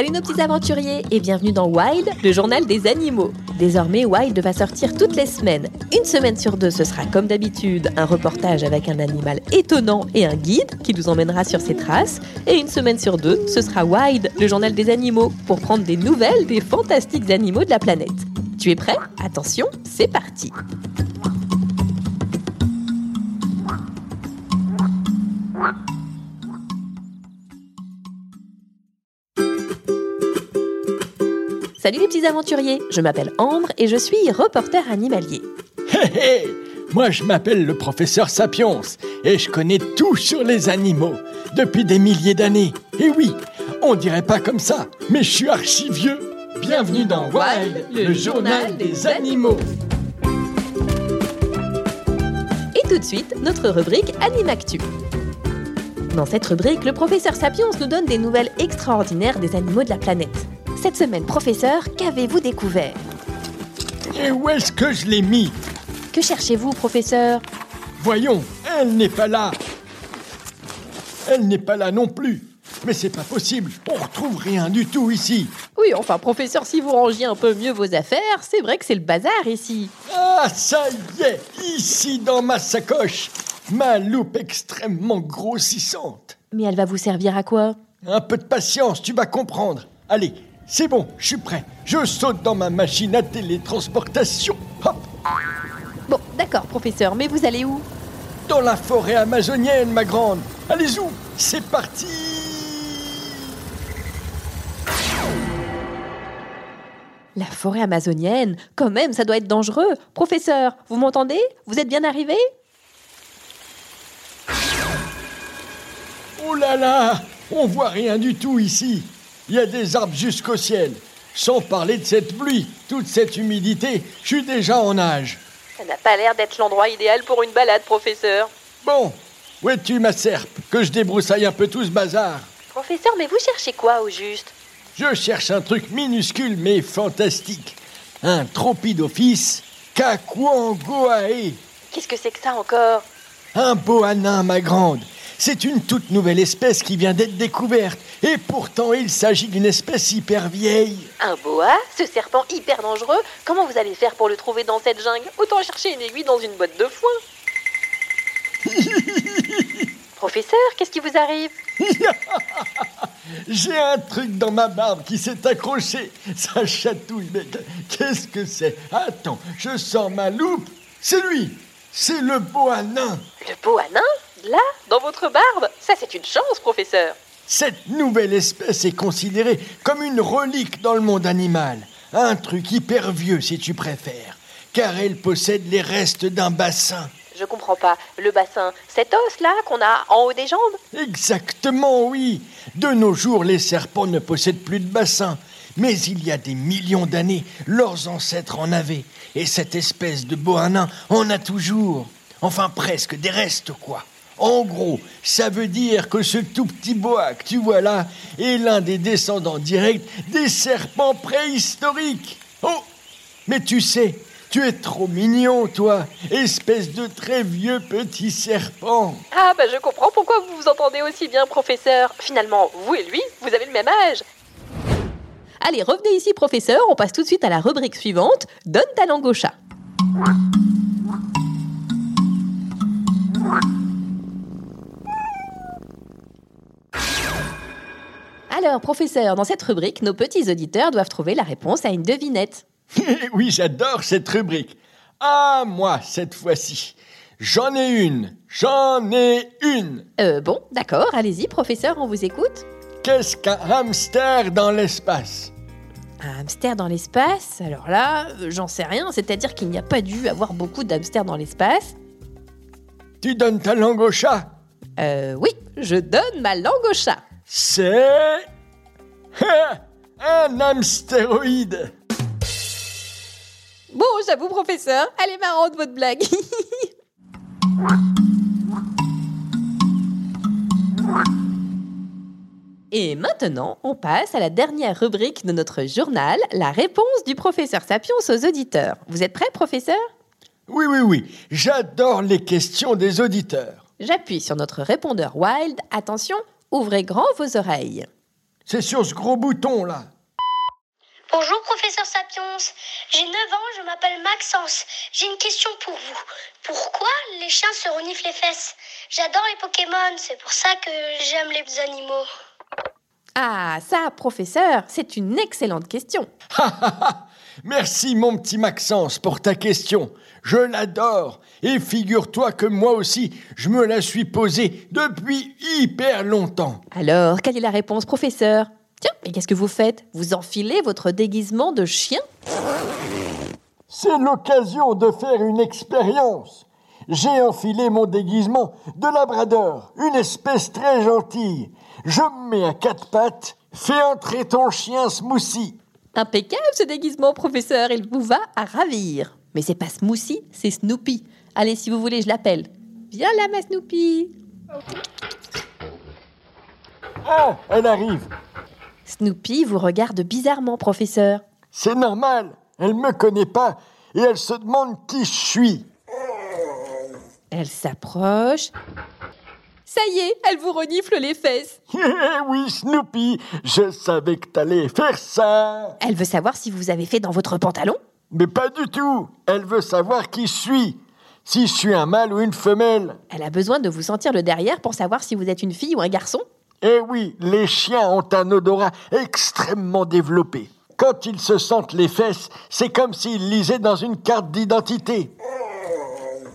Salut nos petits aventuriers et bienvenue dans Wild, le journal des animaux. Désormais, Wild va sortir toutes les semaines. Une semaine sur deux, ce sera comme d'habitude un reportage avec un animal étonnant et un guide qui nous emmènera sur ses traces. Et une semaine sur deux, ce sera Wild, le journal des animaux, pour prendre des nouvelles des fantastiques animaux de la planète. Tu es prêt? Attention, c'est parti Salut les petits aventuriers, je m'appelle Ambre et je suis reporter animalier. Hé hé Moi je m'appelle le professeur Sapiens et je connais tout sur les animaux depuis des milliers d'années. Et oui, on dirait pas comme ça, mais je suis archi vieux. Bienvenue dans Wild, le journal des animaux. Et tout de suite, notre rubrique Animactu. Dans cette rubrique, le professeur Sapiens nous donne des nouvelles extraordinaires des animaux de la planète. Cette semaine, professeur, qu'avez-vous découvert Et où est-ce que je l'ai mis Que cherchez-vous, professeur Voyons, elle n'est pas là. Elle n'est pas là non plus. Mais c'est pas possible, on retrouve rien du tout ici. Oui, enfin, professeur, si vous rangiez un peu mieux vos affaires, c'est vrai que c'est le bazar ici. Ah, ça y est, ici dans ma sacoche, ma loupe extrêmement grossissante. Mais elle va vous servir à quoi Un peu de patience, tu vas comprendre. Allez, c'est bon, je suis prêt. Je saute dans ma machine à télétransportation. Hop, Bon, d'accord, professeur, mais vous allez où? Dans la forêt amazonienne, ma grande. Allez-y, c'est parti. La forêt amazonienne Quand même, ça doit être dangereux. Professeur, vous m'entendez? Vous êtes bien arrivé? Oh là là, on voit rien du tout ici. Il y a des arbres jusqu'au ciel. Sans parler de cette pluie, toute cette humidité, je suis déjà en nage. Ça n'a pas l'air d'être l'endroit idéal pour une balade, professeur. Bon, où es-tu, ma serpe? Que je débroussaille un peu tout ce bazar. Professeur, mais vous cherchez quoi au juste? Je cherche un truc minuscule mais fantastique. Un tropidophyse Kakuangoae. Qu'est-ce que c'est que ça encore? Un boa nain, ma grande. C'est une toute nouvelle espèce qui vient d'être découverte. Et pourtant, il s'agit d'une espèce hyper vieille. Un boa Ce serpent hyper dangereux Comment vous allez faire pour le trouver dans cette jungle? Autant chercher une aiguille dans une botte de foin. Professeur, qu'est-ce qui vous arrive? J'ai un truc dans ma barbe qui s'est accroché. Ça chatouille, mais qu'est-ce que c'est? Attends, je sors ma loupe. C'est lui C'est le boa nain Le boa nain? Là Dans votre barbe Ça, c'est une chance, professeur. Cette nouvelle espèce est considérée comme une relique dans le monde animal. Un truc hyper vieux, si tu préfères. Car elle possède les restes d'un bassin. Je comprends pas. Le bassin, cet os-là qu'on a en haut des jambes? Exactement, oui. De nos jours, les serpents ne possèdent plus de bassin. Mais il y a des millions d'années, leurs ancêtres en avaient. Et cette espèce de boanin en a toujours. Enfin, presque, des restes, quoi. En gros, ça veut dire que ce tout petit boa que tu vois là est l'un des descendants directs des serpents préhistoriques. Oh Mais tu sais, tu es trop mignon, toi, espèce de très vieux petit serpent. Ah bah je comprends pourquoi vous vous entendez aussi bien, professeur. Finalement, vous et lui, vous avez le même âge. Allez, revenez ici, professeur. On passe tout de suite à la rubrique suivante. Donne ta langue au chat. Alors, professeur, dans cette rubrique, nos petits auditeurs doivent trouver la réponse à une devinette. oui, j'adore cette rubrique. Ah, moi, cette fois-ci. J'en ai une. J'en ai une. Euh, bon, d'accord, allez-y, professeur, on vous écoute. Qu'est-ce qu'un hamster dans l'espace? Un hamster dans l'espace? Alors là, euh, j'en sais rien, c'est-à-dire qu'il n'y a pas dû avoir beaucoup d'hamsters dans l'espace. Tu donnes ta langue au chat? Euh, oui, je donne ma langue au chat. C'est... un hamstéroïde. Bon, j'avoue, professeur, elle est marrante votre blague. Et maintenant, on passe à la dernière rubrique de notre journal, la réponse du professeur Sapiens aux auditeurs. Vous êtes prêt, professeur? Oui, oui, oui. J'adore les questions des auditeurs. J'appuie sur notre répondeur Wild. Attention, ouvrez grand vos oreilles. C'est sur ce gros bouton là. Bonjour professeur Sapiens, j'ai 9 ans, je m'appelle Maxence. J'ai une question pour vous. Pourquoi les chiens se reniflent les fesses? J'adore les Pokémon, c'est pour ça que j'aime les animaux. Ah, ça, professeur, c'est une excellente question. Merci mon petit Maxence pour ta question. Je l'adore. Et figure-toi que moi aussi, je me la suis posée depuis hyper longtemps. Alors, quelle est la réponse, professeur? Tiens, mais qu'est-ce que vous faites? Vous enfilez votre déguisement de chien? C'est l'occasion de faire une expérience. J'ai enfilé mon déguisement de labrador, une espèce très gentille. Je me mets à quatre pattes, fais entrer ton chien Smoothie. Impeccable ce déguisement, professeur, il vous va à ravir. Mais c'est pas Smoothie, c'est Snoopy. Allez, si vous voulez, je l'appelle. Viens là, ma Snoopy. Ah, elle arrive. Snoopy vous regarde bizarrement, professeur. C'est normal, elle me connaît pas et elle se demande qui je suis. Elle s'approche. Ça y est, elle vous renifle les fesses. Eh oui, Snoopy, je savais que t'allais faire ça. Elle veut savoir si vous avez fait dans votre pantalon? Mais pas du tout. Elle veut savoir qui je suis. Si je suis un mâle ou une femelle. Elle a besoin de vous sentir le derrière pour savoir si vous êtes une fille ou un garçon. Eh oui, les chiens ont un odorat extrêmement développé. Quand ils se sentent les fesses, c'est comme s'ils lisaient dans une carte d'identité.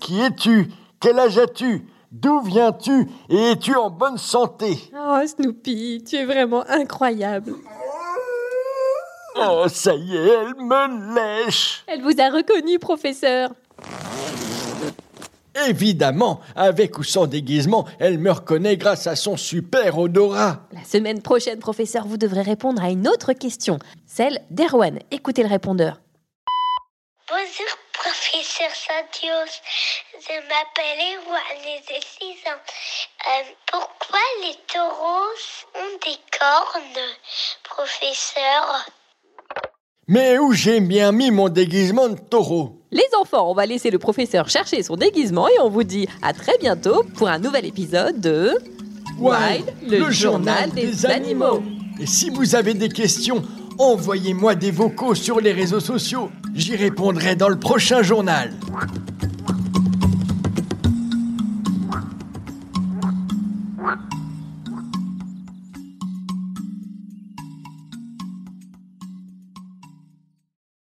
Qui es-tu? Quel âge as-tu? D'où viens-tu Et es-tu en bonne santé? Oh, Snoopy, tu es vraiment incroyable. Oh, ça y est, elle me lèche Elle vous a reconnu, professeur. Évidemment, avec ou sans déguisement, elle me reconnaît grâce à son super odorat. La semaine prochaine, professeur, vous devrez répondre à une autre question, celle d'Erwan. Écoutez le répondeur. Bonjour Santios, je m'appelle Erwan et j'ai 6 ans. Euh, pourquoi les taureaux ont des cornes, professeur? Mais où j'ai bien mis mon déguisement de taureau? Les enfants, on va laisser le professeur chercher son déguisement et on vous dit à très bientôt pour un nouvel épisode de Wild, le, journal des, animaux. Et si vous avez des questions, envoyez-moi des vocaux sur les réseaux sociaux. J'y répondrai dans le prochain journal.